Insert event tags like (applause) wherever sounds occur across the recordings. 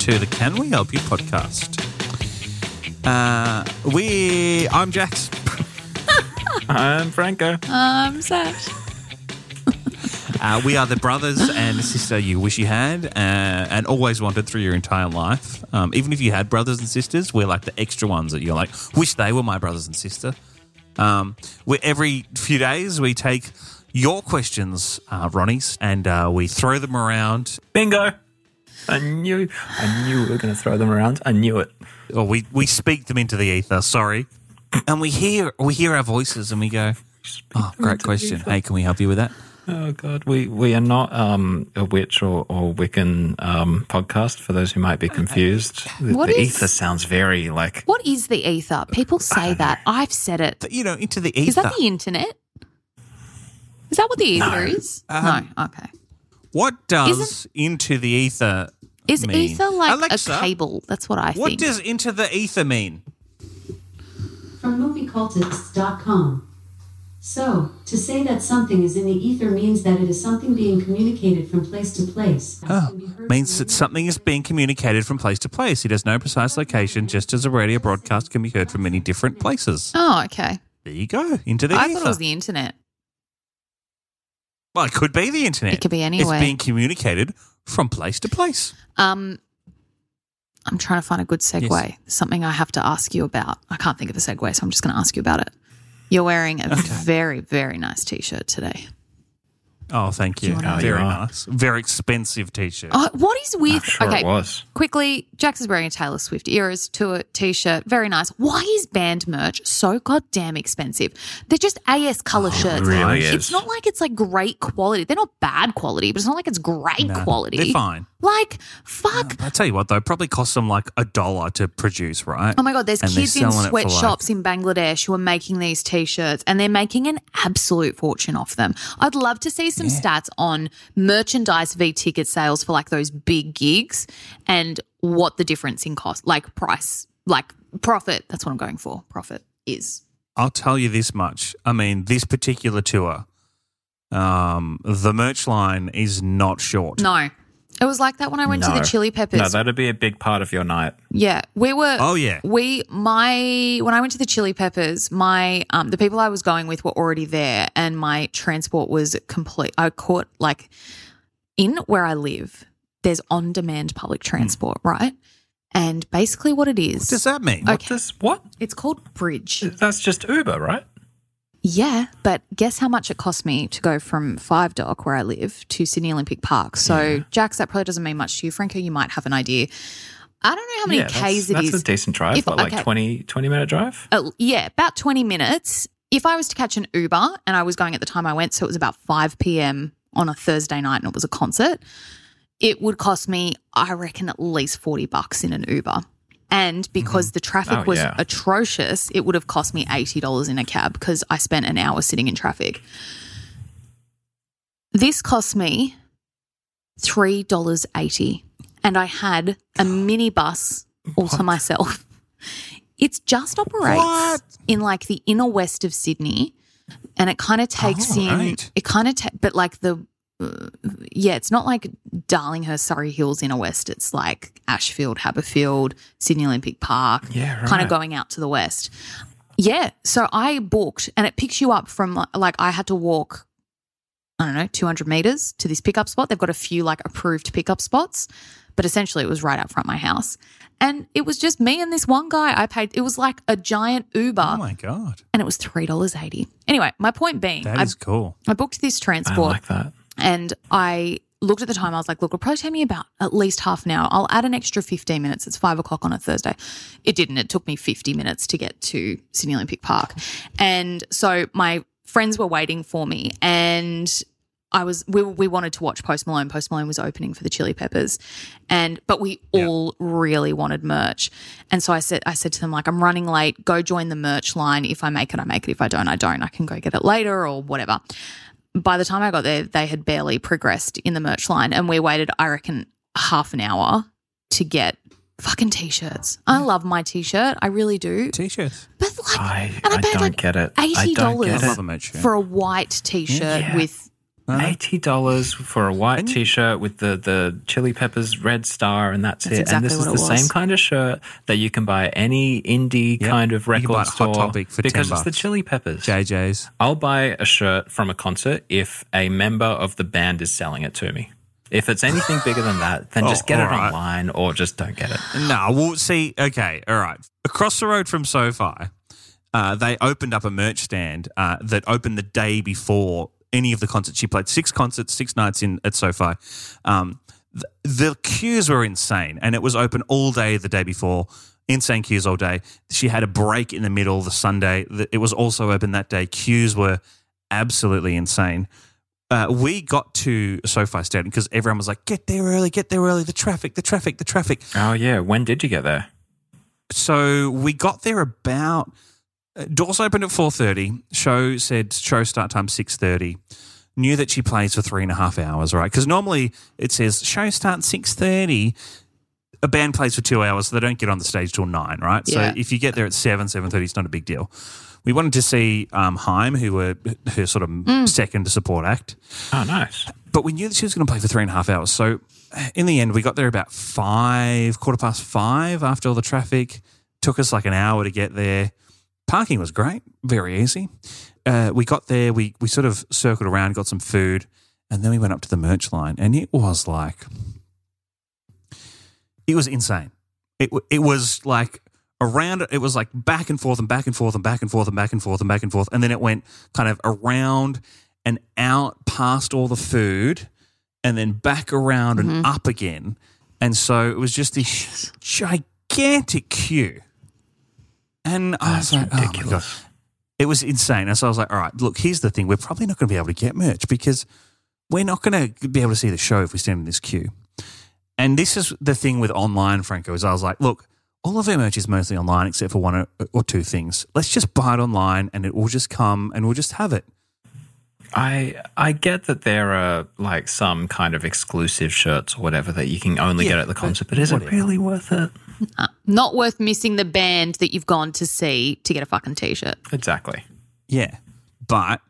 To the Can We Help You podcast. Uh, we, I'm Jax. (laughs) I'm Franco. Um, Sash. (laughs) Uh, we are the brothers and sister you wish you had uh, and always wanted through your entire life. Um, even if you had brothers and sisters, we're like the extra ones that you're like, wish they were my brothers and sister. Um, we every few days we take your questions, uh, Ronnie's, and uh, we throw them around. Bingo. I knew I knew we were going to throw them around. I knew it. or we, we speak them into the ether. Sorry, and we hear we hear our voices and we go, "Oh, great question. Hey, can we help you with that?" Oh god, we we are not um, a witch or, or Wiccan um, podcast. For those who might be confused, the, What the is- ether sounds very like What is the ether? People say that. I've said it. You know, into the ether. Is that the internet? Is that what the ether No. is? Um, no. Okay. What does Isn't- into the ether mean? Is mean? ether like Alexa, a cable? That's what I What think. What does into the ether mean? From moviecultists.com. So, to say that something is in the ether means that it is something being communicated from place to place. Oh, can be heard means that something is being communicated from place to place. It has no precise location, just as a radio broadcast can be heard from many different places. oh, okay. There you go, into the I ether. thought it was the internet. Well, it could be the internet. It could be anywhere. It's being communicated from place to place. Um, I'm trying to find a good segue. Yes. Something I have to ask you about. I can't think of a segue, so I'm just going to ask you about it. You're wearing a very, very nice t-shirt today. Oh, thank you. you wanna- Very Oh, you nice. Very expensive t-shirt. Oh, what is with? I'm sure okay, it was. quickly, Jax is wearing a Taylor Swift Eras tour t-shirt. Very nice. Why is band merch so goddamn expensive? They're just AS Colour oh, shirts. Oh, really It's is. not like it's like great quality. They're not bad quality, but it's not like it's great No, quality. They're fine. Like, fuck. I tell you what, though, probably costs them like a dollar to produce, right? Oh my god, there's And they're kids in selling it for, like- sweatshops in Bangladesh who are making these t-shirts and they're making an absolute fortune off them. I'd love to see some stats on merchandise v ticket sales for like those big gigs and what the difference in cost, like price, like profit, that's what I'm going for, profit is. I'll tell you this much. I mean, this particular tour, um, the merch line is not short. No. It was like that when I went to No. the Chili Peppers. No, that'd be a big part of your night. Yeah, we were. Oh, yeah. we my when I went to the Chili Peppers, my um the people I was going with were already there, and my transport was complete. I caught like in where I live. There's on demand public transport, right? And basically, what it is, Hmm. What does that mean? Okay. This what? it's called Bridj. That's just Uber, right? Yeah, but guess how much it cost me to go from Five Dock, where I live, to Sydney Olympic Park? So, Jax, that probably doesn't mean much to you. Franco, you might have an idea. I don't know how many yeah, Ks that's, it that's is. a decent drive. If- like okay. 20, 20 minute drive? Uh, yeah, about 20 minutes. If I was to catch an Uber and I was going at the time I went, so it was about 5 p.m. on a Thursday night and it was a concert, it would cost me, I reckon, at least 40 bucks in an Uber. And because mm-hmm. the traffic Oh, was yeah. atrocious, it would have cost me $80 in a cab because I spent an hour sitting in traffic. This cost me $3.80. And I had a (gasps) minibus all to myself. (laughs) It just operates What? in like the inner west of Sydney. And it kind of takes Oh, in, right. it kind of, ta- but like the, yeah, it's not like Darlinghurst, Surry Hills, inner west. It's like Ashfield, Haberfield, Sydney Olympic Park, Yeah, kind of going out to the west. Yeah. So I booked and it picks you up from like, I had to walk I don't know, 200 meters to this pickup spot. They've got a few like approved pickup spots, but essentially it was right out front my house. And it was just me and this one guy. I paid, it was like a giant Uber Oh my god, and it was $3.80. Anyway, my point being, that is I, cool. I booked this I transport like that. And I looked at the time. I was like, look, it'll probably take me about at least half an hour. I'll add an extra 15 minutes. It's five o'clock on a Thursday. It didn't. It took me 50 minutes to get to Sydney Olympic Park. And so my friends were waiting for me and I was we, we wanted to watch Post Malone. Post Malone was opening for the Chili Peppers, and but we all really wanted merch, and so I said I said to them like I'm running late. Go join the merch line. If I make it, I make it. If I don't, I don't. I can go get it later or whatever by the time I got there, they had barely progressed in the merch line, and we waited, I reckon, half an hour to get fucking t-shirts. I love my t-shirt, I really do. T-shirts. But like, I, and I, I paid don't like get it. Eighty dollars I it. love a merch shirt. for a white t-shirt Yeah. with. Eighty dollars for a white T-shirt with the the Chili Peppers red star, and that's, That's it. exactly and this is the was. same kind of shirt that you can buy any indie Yep. kind of record buy at Hot store Topic for because 10 it's the. Chili Peppers. JJ's. I'll buy a shirt from a concert if a member of the band is selling it to me. If it's anything bigger than that, then (laughs) Oh, just get it right. online or just don't get it. No, we'll see, okay, all right. Across the road from SoFi, uh, they opened up a merch stand uh, that opened the day before any of the concerts. She played six concerts, six nights in at SoFi. Um, the, the queues were insane, and it was open all day the day before. Insane queues all day. She had a break in the middle the Sunday. The- It was also open that day. Queues were absolutely insane. Uh, we got to SoFi Stadium because everyone was like, "Get there early, get there early." The traffic, the traffic, the traffic. Oh yeah, when did you get there? So we got there about doors opened at four thirty. Show said show start time six thirty. Knew that she plays for three and a half hours, right? Because normally it says show start six thirty. A band plays for two hours, so they don't get on the stage till nine, right? Yeah. So if you get there at seven, seven thirty, it's not a big deal. We wanted to see um, Haim, who were her sort of second support act Oh, nice. but we knew that she was going to play for three and a half hours. So in the end, we got there about five, quarter past five after all the traffic. Took us like an hour to get there. Parking was great, very easy. Uh, we got there, we, we sort of circled around, got some food, and then we went up to the merch line, and it was like, it was insane. It, it was like around, it was like back and forth and back and forth and back and forth and back and forth and back and forth. And then it went kind of around and out past all the food and then back around and up again. And so it was just this gigantic queue. And I was That's like, oh my God. ridiculous. It was insane. And so I was like, all right, look, here's the thing. We're probably not going to be able to get merch because we're not going to be able to see the show if we stand in this queue. And this is the thing with online, Franco, is I was like, look, all of our merch is mostly online except for one or, two things. Let's just buy it online and it will just come and we'll just have it. I I get that there are like some kind of exclusive shirts or whatever that you can only Yeah, get at the but concert, but is whatever. it really worth it? (laughs) Not worth missing the band that you've gone to see to get a fucking t-shirt. Exactly. Yeah. But,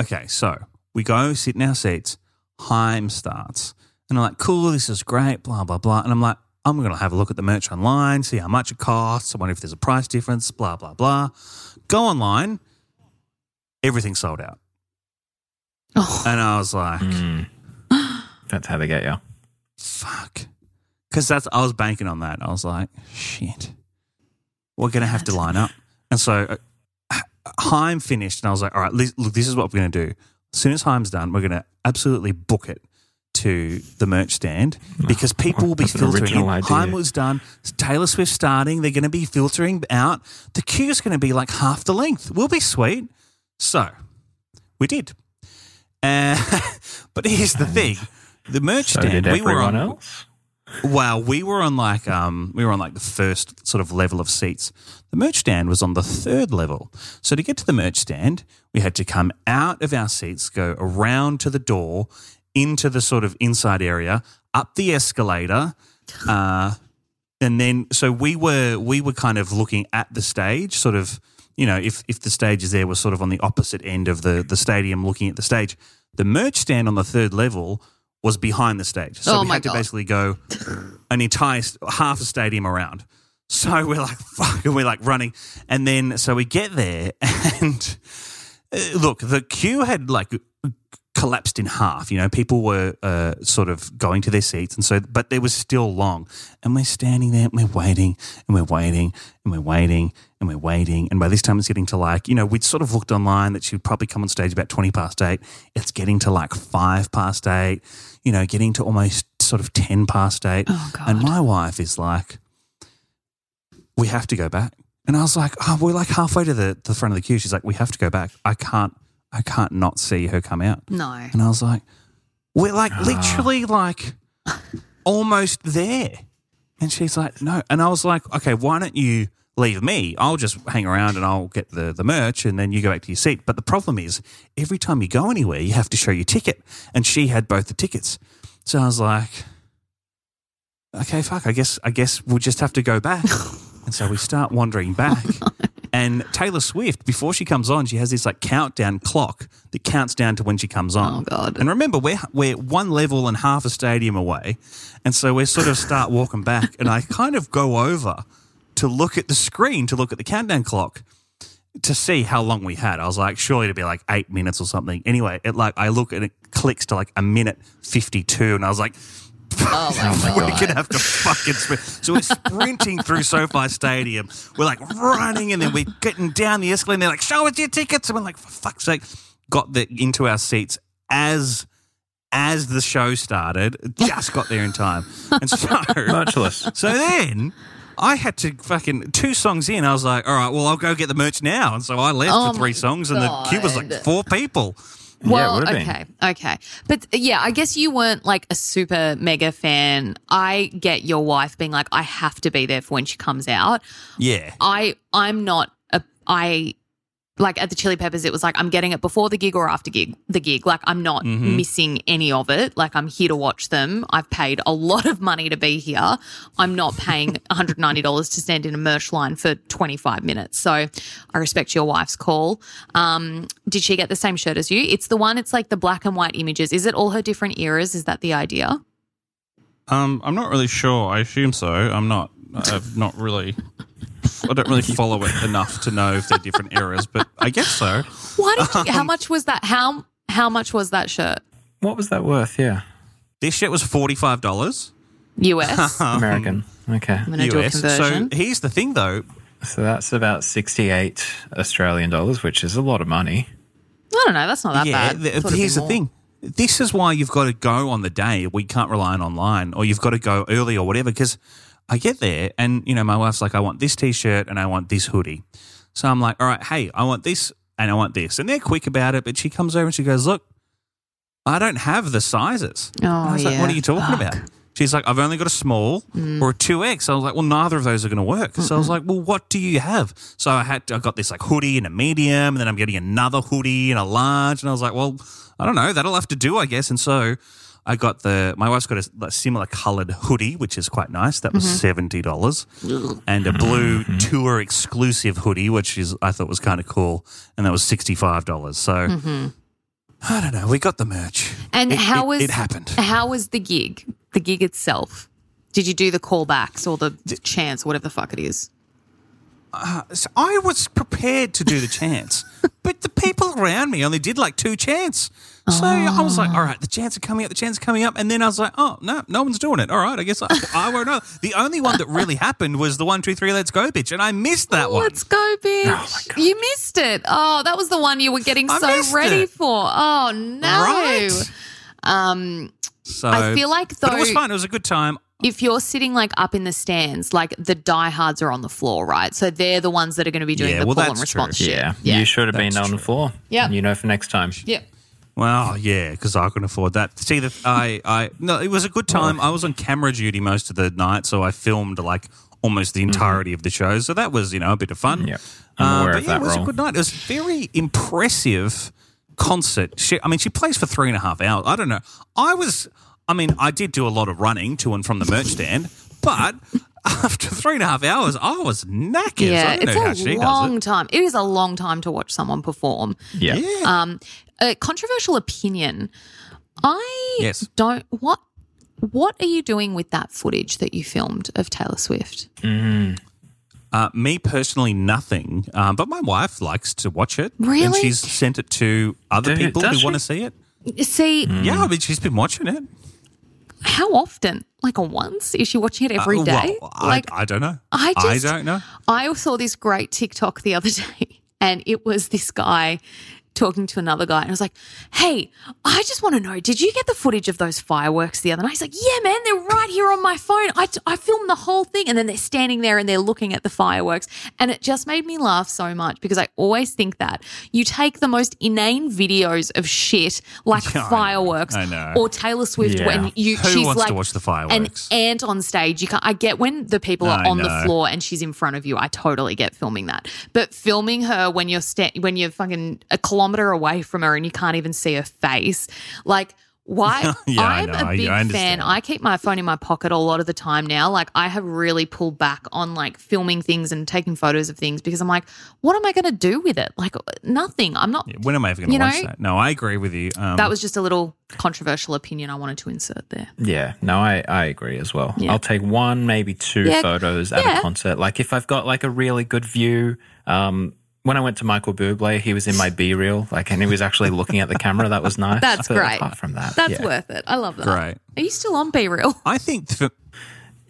okay, so we go sit in our seats. Haim starts. And I'm like, cool, this is great, blah, blah, blah. And I'm like, I'm going to have a look at the merch online, see how much it costs. I wonder if there's a price difference, blah, blah, blah. Go online. Everything's sold out. Oh, And I was like, Mm. (gasps) That's how they get you. fuck. Because that's, I was banking on that. I was like, shit. We're going to have to line up. And so uh, Haim finished, and I was like, all right, look, this is what we're going to do. As soon as Haim's done, we're going to absolutely book it to the merch stand because people will be filtering original in. idea. Haim was done. Taylor Swift starting. They're going to be filtering out. The queue is going to be like half the length. We'll be sweet. So we did. Uh, (laughs) but here's the thing: the merch So stand. we were on. else? Well, we were on like um, we were on like the first sort of level of seats. The merch stand was on the third level. So to get to the merch stand, we had to come out of our seats, go around to the door, into the sort of inside area, up the escalator, uh, and then so we were we were kind of looking at the stage, sort of you know if if the stage is there, was sort of on the opposite end of the the stadium, looking at the stage. The merch stand on the third level was behind the stage, so Oh we had to basically go an entire half a stadium around. So (laughs) we're like, fuck, and we're like running. And then, so we get there, (laughs) and uh, look, the queue had like collapsed in half. You know, people were uh, sort of going to their seats. And so, but there was still long. And we're standing there and we're waiting and we're waiting and we're waiting and we're waiting. And by this time, it's getting to like, you know, we'd sort of looked online that she would probably come on stage about 20 past eight. It's getting to like five past eight, you know, getting to almost sort of 10 past eight. Oh, God. And my wife is like, we have to go back. And I was like, oh, we're like halfway to the, the front of the queue. She's like, we have to go back. I can't, I can't not see her come out. No. And I was like, we're like ah. literally like almost there. And she's like, no. And I was like, okay, why don't you leave me? I'll just hang around and I'll get the, the merch and then you go back to your seat. But the problem is, every time you go anywhere, you have to show your ticket. And she had both the tickets. So I was like, okay, fuck, I guess, I guess we'll just have to go back. (laughs) and so we start wandering back. And Taylor Swift, before she comes on, she has this like countdown clock that counts down to when she comes on. Oh, God. And remember, we're we're one level and half a stadium away, and so we sort of start walking back, and I kind of go over to look at the screen to look at the countdown clock to see how long we had. I was like, surely it'd be like eight minutes or something. Anyway, it like I look and it clicks to like a minute fifty two, and I was like. Oh my (laughs) We're god. gonna have to fucking sprint. So we're sprinting through SoFi Stadium. We're like running, and then we're getting down the escalator. And they're like, "Show us your tickets!" And we're like, "For fuck's sake!" Got the into our seats as as the show started. Just got there in time, and so (laughs) Virtuous. so then. I had to fucking two songs in. I was like, "All right, well, I'll go get the merch now." And so I left Oh for three my songs, and the queue was like God. four people. Yeah, Well, would have been. okay, okay, but uh, yeah, I guess you weren't like a super mega fan. I get your wife being like, I have to be there for when she comes out. Yeah, I I'm not a I like at the Chili Peppers. It was like I'm getting it before the gig or after gig the gig. Like I'm not Mm-hmm. missing any of it. Like I'm here to watch them. I've paid a lot of money to be here. I'm not paying (laughs) 190 dollars to stand in a merch line for 25 minutes. So I respect your wife's call. Um, did she get the same shirt as you? It's the one. It's like the black and white images. Is it all her different eras? Is that the idea? Um, I'm not really sure. I assume so. I'm not. I've not really. I don't really follow it enough to know if they're different eras, but I guess so. Why did you? Um, how much was that? How how much was that shirt? What was that worth? Yeah. this shirt was forty five dollars. US. (laughs) American. Okay. I'm going to do a US. conversion. So here's the thing, though. So that's about 68 Australian dollars, which is a lot of money. I don't know. That's not that yeah, bad. th- Thought it'd be here's the thing. This is why you've got to go on the day. We can't rely on online, or you've got to go early or whatever. Because I get there, and you know, my wife's like, "I want this t-shirt and I want this hoodie." So I'm like, "All right, hey, I want this and I want this," and they're quick about it. But she comes over and she goes, "Look, I don't have the sizes." Oh, And I oh, was like, yeah. "What are you talking Fuck. about?" She's like, I've only got a small mm. or a 2X. I was like, well, neither of those are going to work. So I was like, well, what do you have? So I had, to, I got this like hoodie and a medium, and then I'm getting another hoodie and a large. And I was like, well, I don't know. That'll have to do, I guess. And so I got the, my wife's got a, a similar colored hoodie, which is quite nice. That was mm-hmm. $70. And a blue mm-hmm. tour exclusive hoodie, which is, I thought was kind of cool. And that was $65. So mm-hmm. I don't know. We got the merch. And It- how it- was it happened? How was the gig? The gig itself. Did you do the callbacks or the chance, whatever the fuck it is? So I was prepared to do the chants, (laughs) but the people around me only did like two chants. So I was like, all right, the chants are coming up, the chants are coming up. And then I was like, oh, no, no one's doing it. All right, I guess I, I won't know. The only one that really happened was the one, two, three, let's go, bitch. And I missed that one. Let's go, bitch. you missed it. Oh, that was the one you were getting I so ready it. for. Oh no. Right. Um, So I feel like But it was though- fun. It was a good time. If you're sitting like up in the stands, like the diehards are on the floor, right? So they're the ones that are going to be doing Yeah, the well, call and response true. Yeah. Yeah. You should have been on the floor. Yeah, You know for next time. Yep. Well, yeah, because I couldn't afford that. See, the, I, I, no, it was a good time. I was on camera duty most of the night, so I filmed like almost the entirety of the show. So that was, you know, a bit of fun. Yep. I'm Uh, but of yeah, that it was role. a good night. It was very impressive concert. She, I mean, she plays for three and a half hours. I don't know. I was, I mean, I did do a lot of running to and from the merch stand, but after three and a half hours, I was knackered. Yeah, don't know how it's she a long it. time. It is a long time to watch someone perform. Yeah. Um, a controversial opinion. I Yes. don't. What What are you doing with that footage that you filmed of Taylor Swift? Uh, me personally, nothing. Um, but my wife likes to watch it. And Really? she's sent it to other Dude, people does who want to see it. See, Yeah, I mean, she's been watching it. How often? Like on once? Is she watching it every Uh, day? well, I, like I don't know. I just don't know. I saw this great TikTok the other (laughs) day, and it was this guy talking to another guy, and I was like, "Hey, I just want to know, did you get the footage of those fireworks the other night?" He's like, "Yeah, man, they're right here on my phone. I, I filmed the whole thing." And then they're standing there and they're looking at the fireworks, and it just made me laugh so much because I always think that you take the most inane videos of shit like (laughs) Yeah, I know. fireworks I know. or Taylor Swift Yeah. when you Who she's wants to like watch the fireworks? an fireworks? ant on stage. You can't. I get when the people are I on the floor and she's in front of you. I totally get filming that. But filming her when you're sta- when you're fucking a kilometer away from her and you can't even see her face, like. Why? (laughs) Yeah, I I'm know. a I- big I fan. I keep my phone in my pocket a lot of the time now. Like I have really pulled back on like filming things and taking photos of things because I'm like, what am I going to do with it? Like nothing. I'm not. When am I ever going You to watch know, that? No, I agree with you. Um, That was just a little controversial opinion I wanted to insert there. Yeah, no, I, I agree as well. Yeah. I'll take one, maybe two Yeah, photos at yeah. a concert. Like if I've got like a really good view. Um, when I went to Michael Bublé, he was in my BeReal, like, and he was actually looking at the camera. That was (laughs) nice. That's But great. Apart from that, That's yeah. worth it. I love that. Great. Are you still on BeReal? I think for,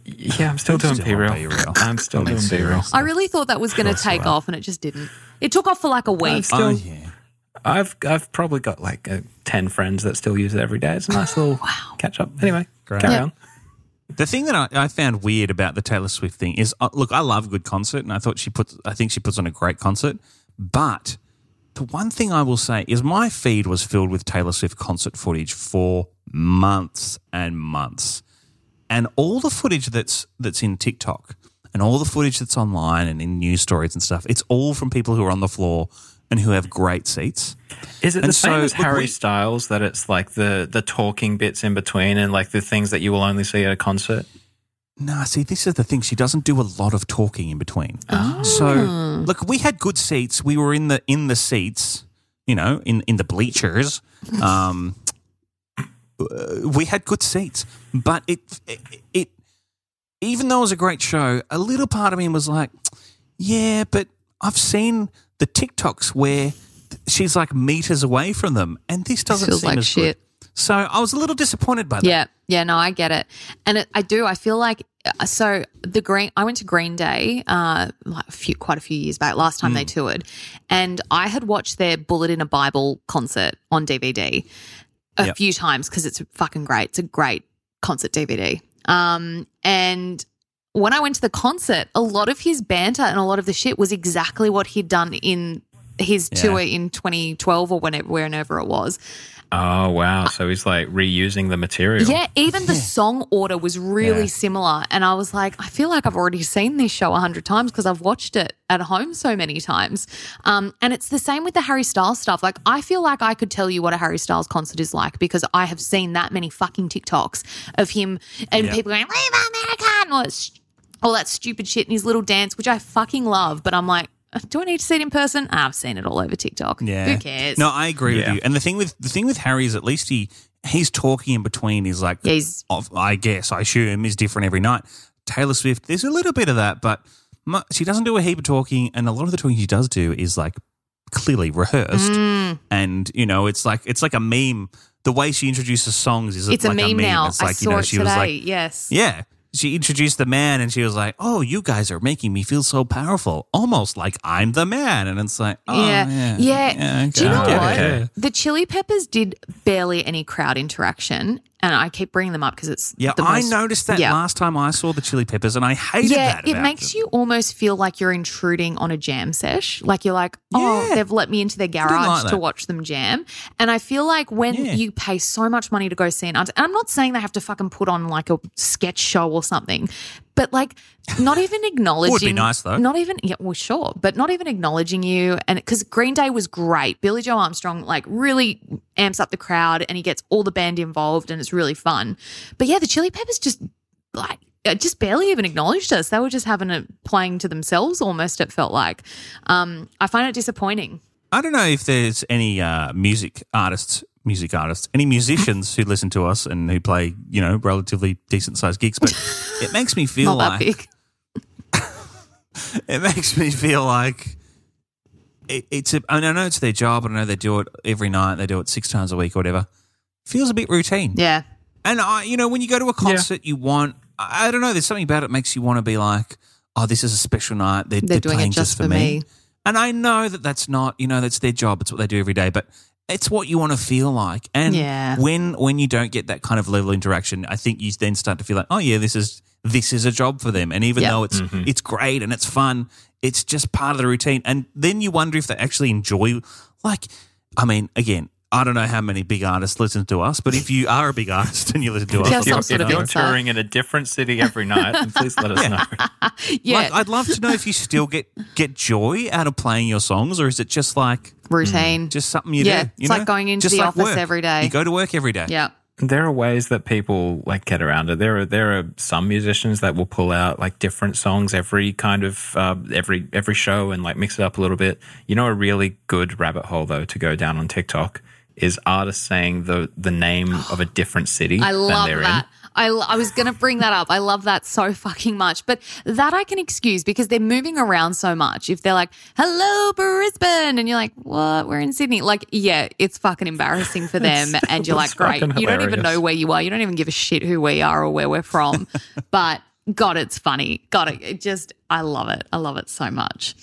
Yeah, I'm still doing Still B on reel. BeReal. I'm still doing BeReal. I really thought that was going to take off, and it just didn't. It took off for like a week. Still, oh, yeah. I've I've probably got like uh, ten friends that still use it every day. It's a nice little catch up. Anyway, Great. carry Yeah. on. The thing that I, I found weird about the Taylor Swift thing is, uh, look, I love a good concert, and I thought she puts, I think she puts on a great concert. But the one thing I will say is, my feed was filled with Taylor Swift concert footage for months and months, and all the footage that's that's in TikTok and all the footage that's online and in news stories and stuff, it's all from people who are on the floor and who have great seats. Is it the same so, as Harry we- Styles that it's like the the talking bits in between and like the things that you will only see at a concert? No, see, this is the thing. She doesn't do a lot of talking in between. Oh. So, look, we had good seats. We were in the in the seats, you know, in in the bleachers. Um, uh, we had good seats, but it, it it even though it was a great show, a little part of me was like, yeah, but I've seen the TikToks where she's like meters away from them, and this doesn't feels seem like as shit. good. So I was a little disappointed by that. Yeah, yeah, no, I get it, and it, I do. I feel like uh, so the Green. I went to Green Day, uh, like a few, quite a few years back. Last time they Mm. toured, and I had watched their Bullet in a Bible concert on DVD a Yep. few times because it's fucking great. It's a great concert DVD. Um, and when I went to the concert, a lot of his banter and a lot of the shit was exactly what he'd done in his Yeah. tour in 2012 or whenever, whenever it was. Oh wow! So he's like reusing the material. Yeah, even the song order was really Yeah. similar. And I was like, I feel like I've already seen this show a hundred times because I've watched it at home so many times. Um, and it's the same with the Harry Styles stuff. Like, I feel like I could tell you what a Harry Styles concert is like because I have seen that many fucking TikToks of him and Yeah. people going, Leave America and all that, st- all that stupid shit and his little dance, which I fucking love. But I'm like, do I need to see it in person? I've seen it all over TikTok. Yeah. Who cares? No, I agree Yeah. with you. And the thing with the thing with Harry is at least he he's talking in between. He's like, Yeah, he's- of- I guess I assume is different every night. Taylor Swift, there's a little bit of that, but mu- she doesn't do a heap of talking, and a lot of the talking she does do is like clearly rehearsed. Mm. And you know, it's like it's like a meme. The way she introduces songs is it's like a meme, now. It's I like saw you know, it she today. was like, yes. yeah. She introduced the man and she was like, Oh, you guys are making me feel so powerful. Almost like I'm the man. And it's like, oh, yeah. yeah. Yeah. okay, Do you know what? it. The Chili Peppers did barely any crowd interaction. And I keep bringing them up because it's Yeah, the I most- noticed that yeah. last time I saw the Chili Peppers, and I hated yeah, that. it makes them. you almost feel like you're intruding on a jam sesh. Like you're like, oh, Yeah. they've let me into their garage like to watch them jam. And I feel like when Yeah. you pay so much money to go see an art, and I'm not saying they have to fucking put on like a sketch show or something, but like not (laughs) even acknowledging. Would be nice, though. Not even, yeah, well, sure, but not even acknowledging you. And because Green Day was great, Billie Joe Armstrong like really amps up the crowd, and he gets all the band involved, and it's really fun. But yeah, the Chili Peppers just like uh, just barely even acknowledged us. They were just having it playing to themselves almost. It felt like. Um, I find it disappointing. I don't know if there's any uh, music artists, music artists, any musicians who listen to us and who play, you know, relatively decent sized gigs, but (laughs) it makes me feel Not like that big. (laughs) it makes me feel like it, it's. A, I, mean, I know it's their job, and I know they do it every night. They do it six times a week or whatever. Feels a bit routine. Yeah. And I, you know, when you go to a concert, you want. I I don't know. There's something about it that makes you want to be like, oh, this is a special night. They're, They're they're doing it playing just for me. And I know that that's not. You know, that's their job. It's what they do every day. But it's what you want to feel like. And Yeah. when when you don't get that kind of level of interaction, I think you then start to feel like, oh yeah, this is this is a job for them. And even Yeah. though it's mm-hmm. it's great and it's fun, it's just part of the routine. And then you wonder if they actually enjoy. Like, I mean, again. I don't know how many big artists listen to us, but if you are a big artist and you listen to us, Yeah, If you're, sort if of you're touring in a different city every night, then please let us (laughs) know. Yeah. Like, I'd love to know if you still get get joy out of playing your songs, or is it just like Routine. just something you Yeah, do? you it's like going into Just the like office work. every day. You go to work every day. yeah. There are ways that people like get around it. There are there are some musicians that will pull out like different songs every kind of uh, every every show and like mix it up a little bit. You know, a really good rabbit hole though to go down on TikTok is artists saying the the name of a different city (gasps) I than love they're that. in. I, I was going to bring that up. I love that so fucking much. But that I can excuse because they're moving around so much. If they're like, hello, Brisbane, and you're like, what? We're in Sydney. Like, yeah, it's fucking embarrassing for (laughs) them. and you're like, great. You don't even know where you are. You don't even give a shit who we are or where we're from. (laughs) but God, it's funny. God, it, it just, I love it. I love it so much.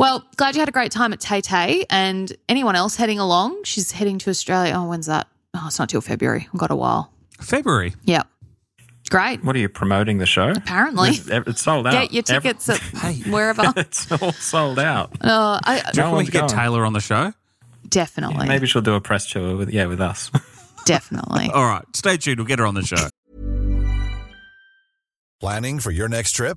Well, glad you had a great time at Tay Tay. And anyone else heading along? She's heading to Australia. Oh, when's that? Oh, it's not till February. I've got a while. February. Yep. Great. What are you promoting the show? Apparently. It's, it's sold out. Get your Every- tickets at (laughs) wherever. (laughs) it's all sold out. Uh, (laughs) I, Do you reckon we one's get going. Taylor on the show? definitely. Maybe she'll do a press tour with yeah with us. Definitely. All right, stay tuned. We'll get her on the show. Planning for your next trip?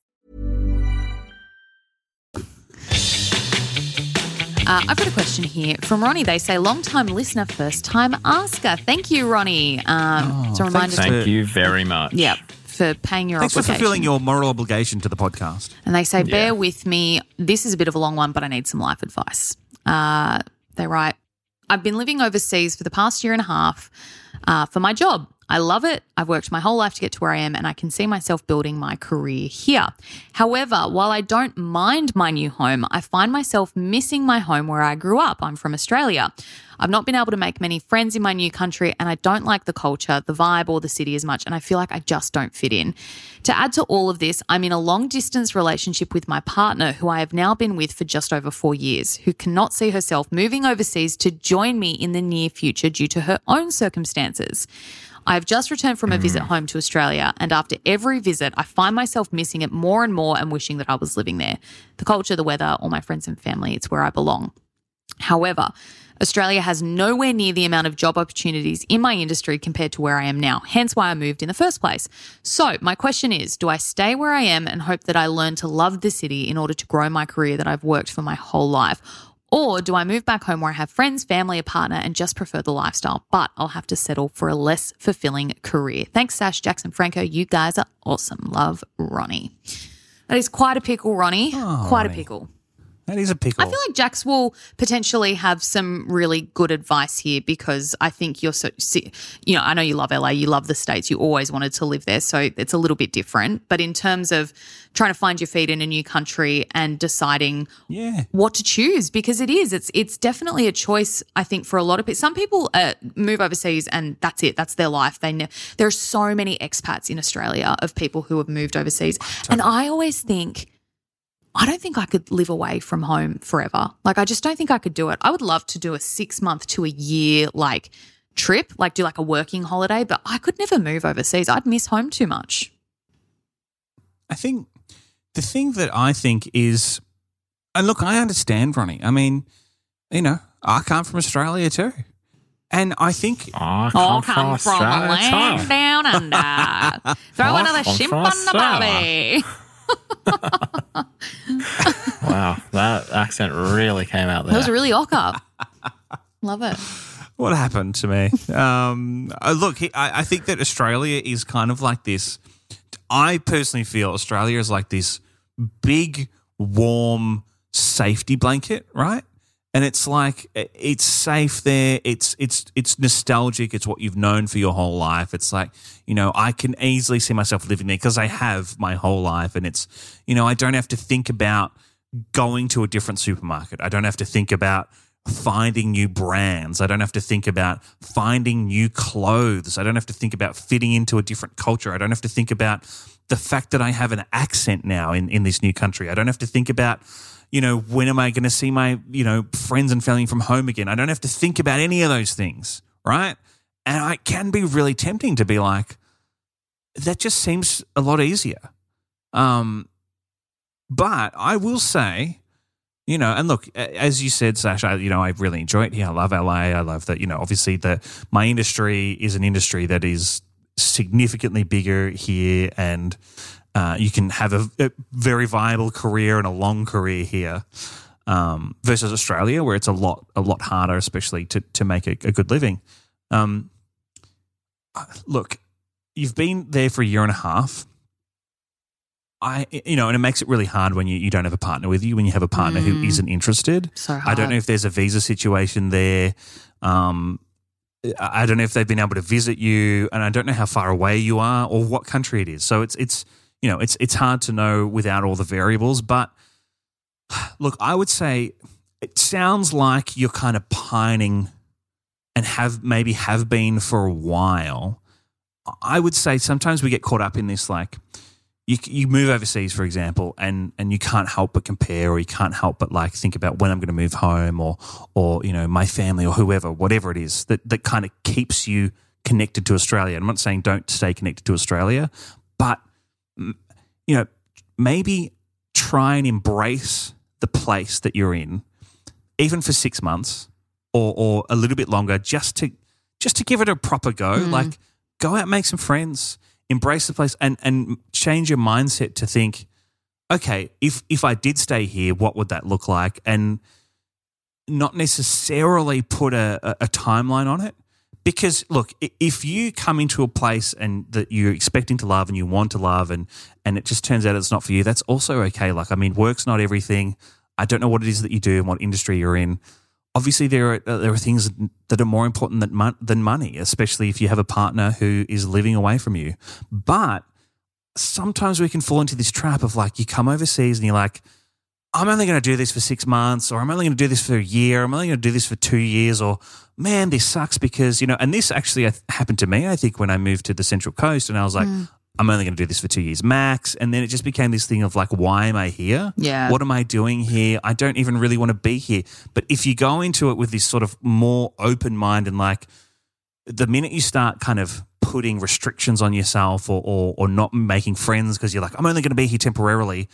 Uh, I've got a question here from Ronnie. They say, long time listener, first time asker. Thank you, Ronnie. Um, it's a reminder. thanks To, Thank you very much. yeah, for paying your Thanks for fulfilling your moral obligation to the podcast. And they say, Yeah. bear with me. This is a bit of a long one, but I need some life advice. Uh, they write, I've been living overseas for the past year and a half uh, for my job. I love it. I've worked my whole life to get to where I am, and I can see myself building my career here. However, while I don't mind my new home, I find myself missing my home where I grew up. I'm from Australia. I've not been able to make many friends in my new country, and I don't like the culture, the vibe, or the city as much, and I feel like I just don't fit in. To add to all of this, I'm in a long distance relationship with my partner, who I have now been with for just over four years, who cannot see herself moving overseas to join me in the near future due to her own circumstances. I have just returned from a mm. visit home to Australia, and after every visit, I find myself missing it more and more and wishing that I was living there. The culture, the weather, all my friends and family, it's where I belong. However, Australia has nowhere near the amount of job opportunities in my industry compared to where I am now, hence why I moved in the first place. So, my question is do I stay where I am and hope that I learn to love the city in order to grow my career that I've worked for my whole life? Or do I move back home where I have friends, family, a partner, and just prefer the lifestyle, but I'll have to settle for a less fulfilling career? Thanks, Sash, Jackson, Franco. You guys are awesome. Love, Ronnie. That is quite a pickle, Ronnie. Oh, quite a pickle. That is a pickle. I feel like Jax will potentially have some really good advice here because I think you're so, you know, I know you love LA, you love the States, you always wanted to live there. So it's a little bit different. But in terms of trying to find your feet in a new country and deciding yeah. what to choose, because it is, it's, it's definitely a choice, I think, for a lot of people. Some people uh, move overseas and that's it, that's their life. They ne- There are so many expats in Australia of people who have moved overseas. And I always think, I don't think I could live away from home forever. Like, I just don't think I could do it. I would love to do a six month to a year, like, trip, like, do like a working holiday, but I could never move overseas. I'd miss home too much. I think the thing that I think is, and look, I understand, Ronnie. I mean, you know, I come from Australia too. And I think I All come from a land too. down under. (laughs) Throw I another come shimp on the Australia. Belly. (laughs) Wow, that accent really came out there. That was really awkward. Love it. what happened to me? um, uh, look, he, I, I think that Australia is kind of like this. I personally feel Australia is like this big, warm safety blanket, right? And it's like it's safe there. It's it's it's nostalgic. It's what you've known for your whole life. It's like you know I can easily see myself living there because I have my whole life, and it's you know I don't have to think about going to a different supermarket. I don't have to think about finding new brands. I don't have to think about finding new clothes. I don't have to think about fitting into a different culture. I don't have to think about the fact that I have an accent now in, in this new country. I don't have to think about, you know, when am I going to see my, you know, friends and family from home again? I don't have to think about any of those things, right? And it can be really tempting to be like, that just seems a lot easier. Um, but I will say, you know, and look, as you said, Sash, I, you know, I really enjoy it here. I love LA. I love that, you know, obviously the my industry is an industry that is significantly bigger here, and uh, you can have a, a very viable career and a long career here. Um, versus Australia, where it's a lot a lot harder, especially to to make a, a good living. Um, look, you've been there for a year and a half. I, you know, and it makes it really hard when you, you don't have a partner with you, when you have a partner who isn't interested. So hard. I don't know if there's a visa situation there. Um, I I don't know if they've been able to visit you, and I don't know how far away you are or what country it is. So it's it's you know it's it's hard to know without all the variables. But look, I would say it sounds like you're kind of pining and have maybe have been for a while. I would say sometimes we get caught up in this like you you move overseas, for example, and and you can't help but compare, or you can't help but like think about when I'm going to move home, or or you know my family, or whoever, whatever it is that that kind of keeps you connected to Australia. I'm not saying don't stay connected to Australia, but you know maybe try and embrace the place that you're in, even for six months or or a little bit longer, just to just to give it a proper go. Mm. Like go out, make some friends, embrace the place, and and change your mindset to think, okay, if if I did stay here, what would that look like? And not necessarily put a, a, a timeline on it. Because look, if you come into a place and that you're expecting to love and you want to love and and it just turns out it's not for you, that's also okay. Like I mean, work's not everything. I don't know what it is that you do and what industry you're in. Obviously, there are uh, there are things that are more important than mon- than money, especially if you have a partner who is living away from you. But sometimes we can fall into this trap of like you come overseas and you're like, I'm only going to do this for six months, or I'm only going to do this for a year, I'm only going to do this for two years, or man, this sucks because, you know, and this actually uh, happened to me, I think, when I moved to the Central Coast and I was like, I'm only going to do this for two years max. And then it just became this thing of like, why am I here? Yeah. What am I doing here? I don't even really want to be here. But if you go into it with this sort of more open mind and like, the minute you start kind of putting restrictions on yourself or, or, or not making friends because you're like, I'm only going to be here temporarily,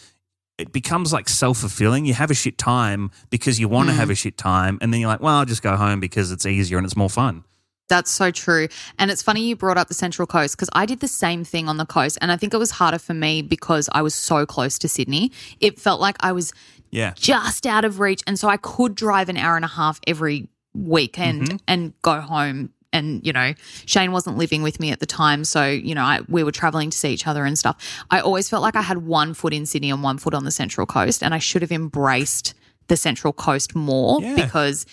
it becomes like self fulfilling. You have a shit time because you want to have mm. a shit time, and then you're like, well, I'll just go home because it's easier and it's more fun. That's so true. And it's funny you brought up the Central Coast because I did the same thing on the coast. And I think it was harder for me because I was so close to Sydney. It felt like I was Yeah. just out of reach. And so I could drive an hour and a half every weekend mm-hmm. and go home. And, you know, Shane wasn't living with me at the time. So, you know, I, we were traveling to see each other and stuff. I always felt like I had one foot in Sydney and one foot on the Central Coast. And I should have embraced the Central Coast more Yeah. because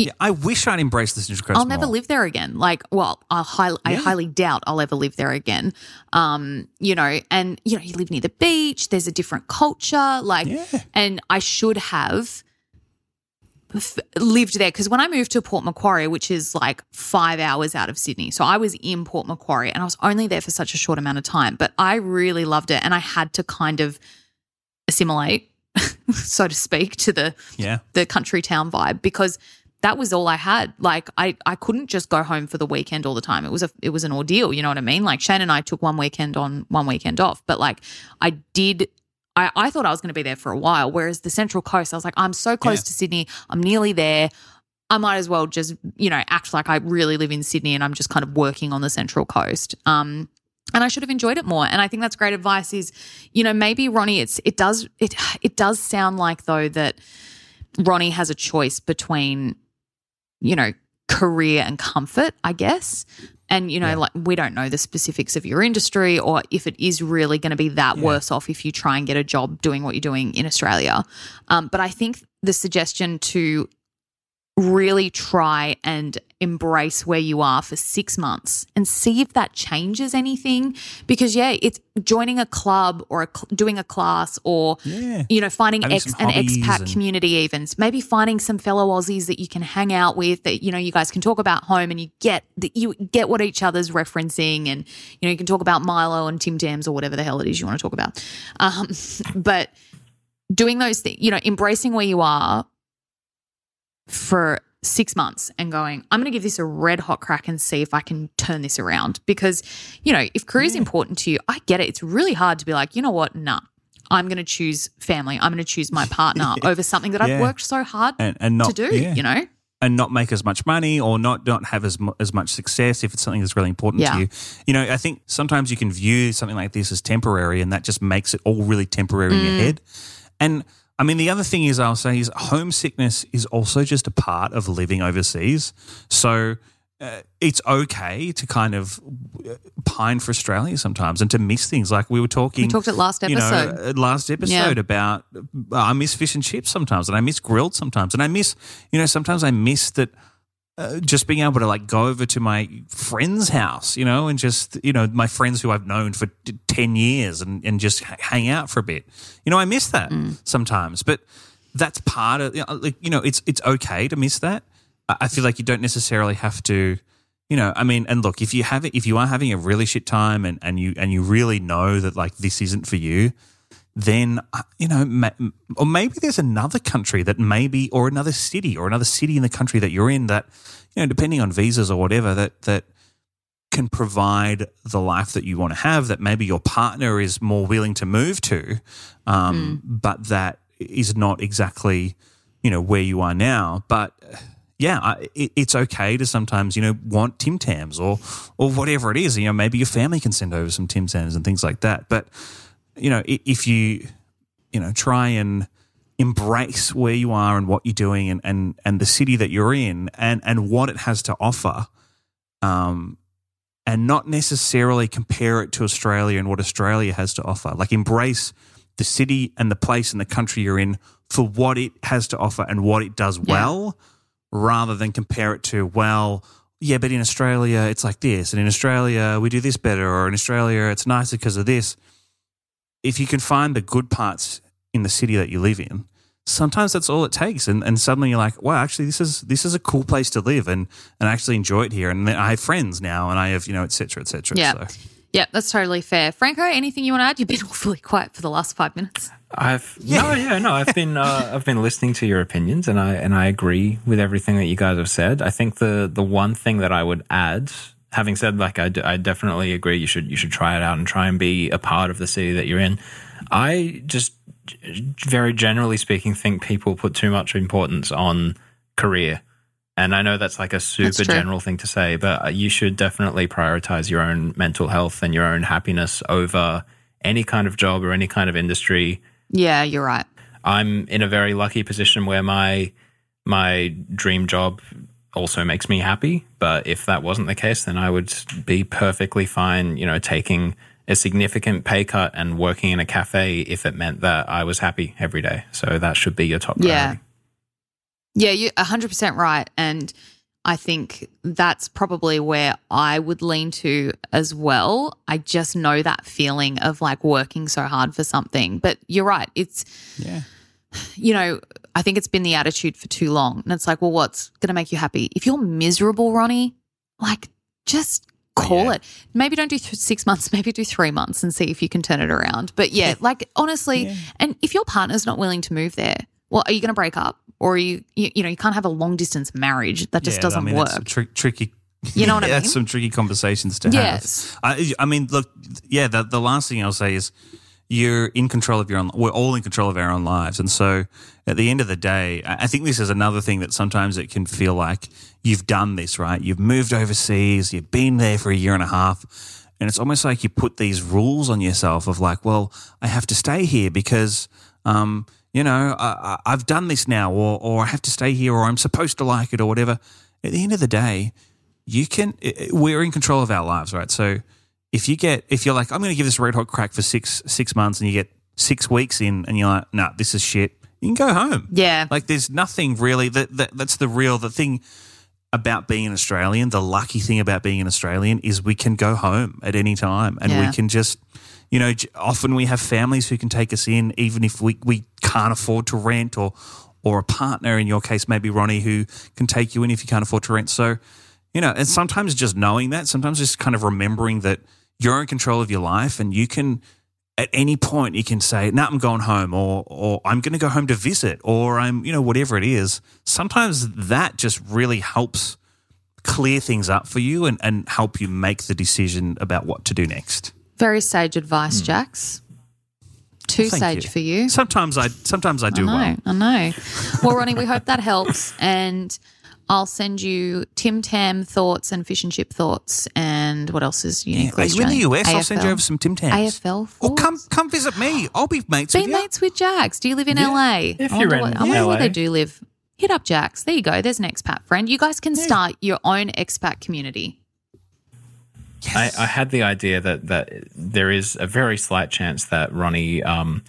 Yeah, I wish I'd embraced the Central Coast. I'll never more. live there again. Like, well, I, high, I Yeah. highly doubt I'll ever live there again. Um, you know, and you know, you live near the beach. There's a different culture. Like, Yeah. and I should have lived there because when I moved to Port Macquarie, which is like five hours out of Sydney, so I was in Port Macquarie and I was only there for such a short amount of time, but I really loved it, and I had to kind of assimilate, (laughs) so to speak, to the Yeah. the country town vibe because that was all I had. Like I, I couldn't just go home for the weekend all the time. It was a it was an ordeal, you know what I mean? Like Shane and I took one weekend on, one weekend off. But like I did I, I thought I was gonna be there for a while. Whereas the Central Coast, I was like, I'm so close Yeah. to Sydney, I'm nearly there. I might as well just, you know, act like I really live in Sydney and I'm just kind of working on the Central Coast. Um and I should have enjoyed it more. And I think that's great advice is, you know, maybe Ronnie, it's it does it it does sound like though that Ronnie has a choice between, you know, career and comfort, I guess. And, you know, like we don't know the specifics of your industry or if it is really going to be that worse off if you try and get a job doing what you're doing in Australia. Um, but I think the suggestion to really try and embrace where you are for six months and see if that changes anything. Because yeah, it's joining a club or a, cl- doing a class or Yeah. you know finding ex an expat and- community even maybe finding some fellow Aussies that you can hang out with that you know you guys can talk about home and you get that you get what each other's referencing and you know you can talk about Milo and Tim Tams or whatever the hell it is you want to talk about. Um, (laughs) but doing those things, you know, embracing where you are for six months and going, I'm going to give this a red hot crack and see if I can turn this around. Because, you know, if career is important to you, I get it. It's really hard to be like, you know what? Nah, I'm going to choose family. I'm going to choose my partner (laughs) over something that I've Yeah. worked so hard And and not to do, yeah. you know? and not make as much money or not not have as mu- as much success if it's something that's really important Yeah. to you. You know, I think sometimes you can view something like this as temporary, and that just makes it all really temporary in Mm. your head. And I mean, the other thing is, I'll say is homesickness is also just a part of living overseas. So. Uh, it's okay to kind of uh, pine for Australia sometimes and to miss things. Like we were talking, We talked it last you know, episode. uh, last episode Yeah. about uh, I miss fish and chips sometimes, and I miss Grill'd sometimes, and I miss you know sometimes I miss that uh, just being able to like go over to my friend's house, you know, and just you know my friends who I've known for t- ten years, and and just hang out for a bit. You know, I miss that sometimes, but that's part of you know, like you know it's it's okay to miss that. I I feel like you don't necessarily have to you know i mean and look if you have it if you are having a really shit time and, and you and you really know that like this isn't for you then uh, you know ma- or maybe there's another country that maybe or another city or another city in the country that you're in that you know depending on visas or whatever that that can provide the life that you want to have that maybe your partner is more willing to move to um, but that is not exactly you know where you are now but yeah, it, it's okay to sometimes you know want Tim Tams or or whatever it is. You know, maybe your family can send over some Tim Tams and things like that. But you know, if you you know try and embrace where you are and what you're doing and and and the city that you're in and and what it has to offer, um, and not necessarily compare it to Australia and what Australia has to offer. Like embrace the city and the place and the country you're in for what it has to offer and what it does well rather than compare it to, well, yeah, but in Australia it's like this, and in Australia we do this better, or in Australia it's nicer because of this. If you can find the good parts in the city that you live in, sometimes that's all it takes, and, and suddenly you're like, wow, actually this is this is a cool place to live, and and I actually enjoy it here, and then I have friends now, and I have you know, etc. cetera, et cetera. Yeah. So. Yeah, that's totally fair. Franco, anything you want to add? You've been (laughs) awfully quiet for the last five minutes. I've no, yeah, no. I've been uh, (laughs) I've been listening to your opinions, and I and I agree with everything that you guys have said. I think the the one thing that I would add, having said like I, d- I definitely agree, you should you should try it out and try and be a part of the city that you're in. I just very generally speaking, think people put too much importance on career. And I know that's like a super general thing to say, but uh, you should definitely prioritize your own mental health and your own happiness over any kind of job or any kind of industry. Yeah, you're right. I'm in a very lucky position where my my dream job also makes me happy. But if that wasn't the case, then I would be perfectly fine, you know, taking a significant pay cut and working in a cafe if it meant that I was happy every day. So that should be your top Yeah. Yeah, you're 100% right. And I think that's probably where I would lean to as well. I just know that feeling of like working so hard for something. But you're right. It's, Yeah. you know, I think it's been the attitude for too long. And it's like, well, what's going to make you happy? If you're miserable, Ronnie, like just oh, call yeah. it. Maybe don't do th- six months, (laughs) maybe do three months and see if you can turn it around. But yeah, like honestly, and if your partner's not willing to move there, well, are you going to break up? Or are you, you, you know, you can't have a long distance marriage. That just Yeah, doesn't I mean, work. That's some tri- tricky. You know what (laughs) I mean? That's mean? some tricky conversations to Yes. have. I, I mean, look, yeah. The, the last thing I'll say is you're in control of your own. We're all in control of our own lives, and so at the end of the day, I think this is another thing that sometimes it can feel like you've done this right. You've moved overseas. You've been there for a year and a half. And it's almost like you put these rules on yourself of like, well, I have to stay here because, um, you know, I, I've done this now, or or I have to stay here, or I'm supposed to like it, or whatever. At the end of the day, you can. We're in control of our lives, right? So if you get, if you're like, I'm going to give this red hot crack for six six months, and you get six weeks in, and you're like, nah, this is shit. You can go home. Yeah. Like there's nothing really that, that that's the real the thing about being an Australian. The lucky thing about being an Australian is we can go home at any time, and Yeah. we can just. You know, often we have families who can take us in, even if we, we can't afford to rent, or or a partner in your case, maybe Ronnie, who can take you in if you can't afford to rent. So, you know, and sometimes just knowing that, sometimes just kind of remembering that you're in control of your life, and you can at any point you can say, "No, I'm going home," or "or I'm going to go home to visit," or "I'm," you know, whatever it is. Sometimes that just really helps clear things up for you and, and help you make the decision about what to do next. Very sage advice, hmm. Jax. Too. Thank sage you. for you. Sometimes I sometimes I do I know, well. I know. Well, Ronnie, we hope that helps. And I'll send you Tim Tam thoughts and fish and chip thoughts. And what else is Yeah, uniquely are you in the Australian? US? I'll send you over some Tim Tams. AFL Or come thoughts? come visit me. I'll be mates Be with you. mates with Jax. Do you live in LA? If I you're wonder in what- I wonder where they do live. Hit up Jax. There you go. There's an expat friend. You guys can start your own expat community. I, I had the idea that that there is a very slight chance that Ronnie um,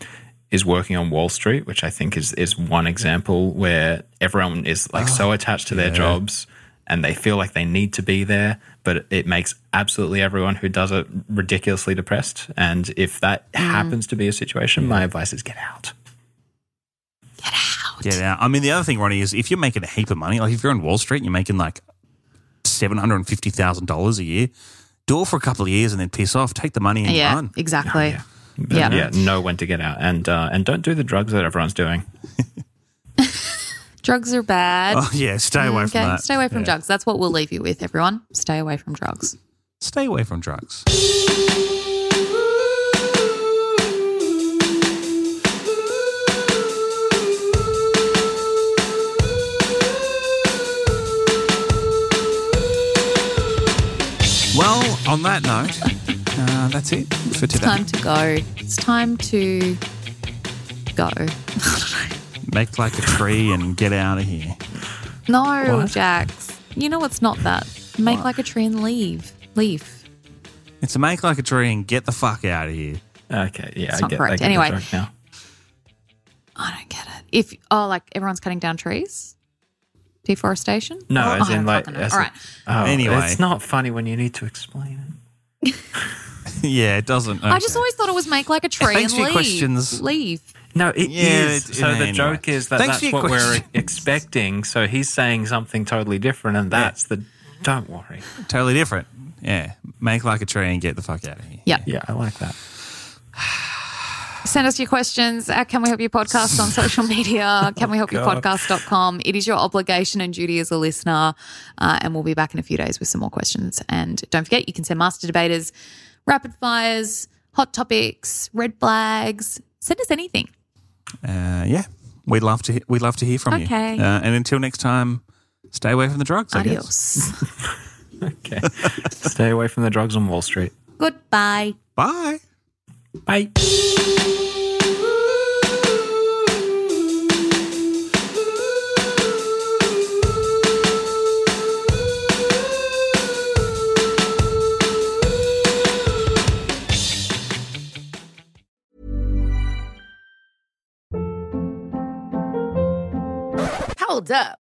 is working on Wall Street, which I think is is one example where everyone is like so ah, attached to their jobs and they feel like they need to be there, but it makes absolutely everyone who does it ridiculously depressed. And if that mm. happens to be a situation, my advice is get out. Get out. Yeah. I mean, the other thing, Ronnie, is if you're making a heap of money, like if you're on Wall Street and you're making like seven hundred and fifty thousand dollars a year, do it for a couple of years and then piss off. Take the money and yeah, run. exactly. But Yeah. Yeah, know when to get out, and uh, and don't do the drugs that everyone's doing. (laughs) Drugs are bad. Oh yeah, stay away okay, from that. stay away from Yeah. drugs. That's what we'll leave you with, everyone. Stay away from drugs. Stay away from drugs. Well, on that note, uh, that's it for today. It's today. time to go. It's time to go. (laughs) Make like a tree and get out of here. No, Jax. You know it's not that. Make like a tree and leave. Leave. It's a make like a tree and get the fuck out of here. Okay, yeah, It's I not get, correct. I get Anyway. the now. I don't get it. If oh, like everyone's cutting down trees, deforestation. No, Oh, as I in don't like. fucking know. as all in- Oh, Anyway. it's not funny when you need to explain it. (laughs) yeah, it doesn't. I just always thought it was make like a tree Thanks and for your leave. questions. Leave. No, it is. Yeah, it- so yeah, the anyway. joke is that Thanks for that's your what we're expecting. So he's saying something totally different, and that's the. Don't worry. totally different. Yeah, make like a tree and get the fuck out of here. Yeah. Yeah, I like that. (sighs) (sighs) (sighs) Send us your questions at Can We Help You Podcast on social media, (laughs) can we help you podcast.com. It is your obligation and duty as a listener. Uh, and we'll be back in a few days with some more questions. And don't forget, you can send master debaters, rapid fires, hot topics, red flags. Send us anything. uh, yeah, we'd love to he- we'd love to hear from Okay. you. Uh, and until next time, stay away from the drugs. I guess. Adios. (laughs) Okay. Stay away from the drugs on Wall Street. Goodbye. Bye. Bye. Hold up.